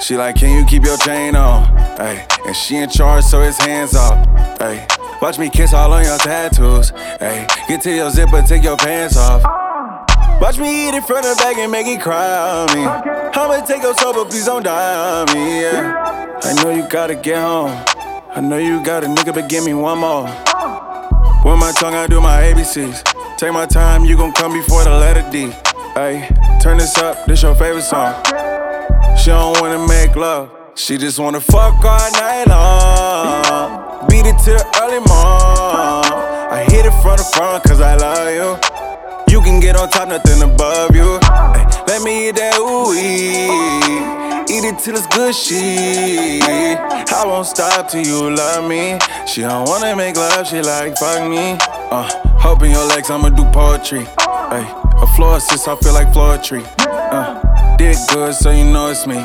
She like, can you keep your chain on? Ay, and she in charge, so it's hands off. Ay, watch me kiss all on your tattoos. Ay, get to your zipper, take your pants off. Watch me eat it from the back and make it cry on me. I'ma take your soul, but please don't die on me. Yeah. I know you gotta get home. I know you got a nigga, but give me one more. With my tongue, I do my ABCs. Take my time, you gon' come before the letter D. Ay, turn this up, this your favorite song. She don't wanna make love, she just wanna fuck all night long. Beat it till early morning. I hit it from the front cause I love you. You can get on top, nothing above you. Ay, let me eat that ooh Eat it till it's good shit. I won't stop till you love me. She don't wanna make love, she like fuck me. Uh, hoping your legs, I'ma do poetry. Ay, a floor assist, I feel like floor tree. Uh, dick good, so you know it's me.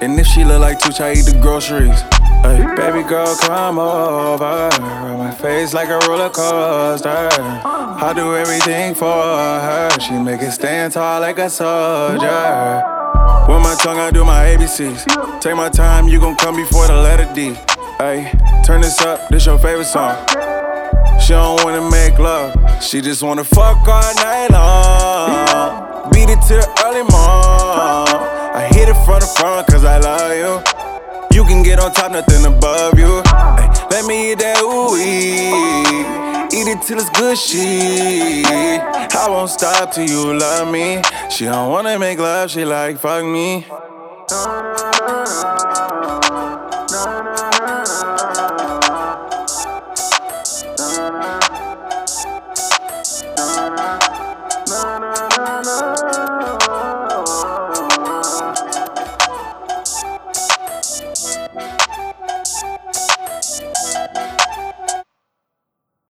And if she look like Tooch, I eat the groceries. Ay, baby girl, come over. Rub my face like a roller coaster. I do everything for her. She make it stand tall like a soldier. With my tongue, I do my ABCs. Take my time, you gon' come before the letter D. Ay, turn this up, this your favorite song. She don't wanna make love, she just wanna fuck all night long. Beat it till early morning. I hit it from the front cause I love you. You can get on top, nothing above you. Ay, let me eat that ooh Eat it till it's good shit. I won't stop till you love me. She don't wanna make love, she like fuck me.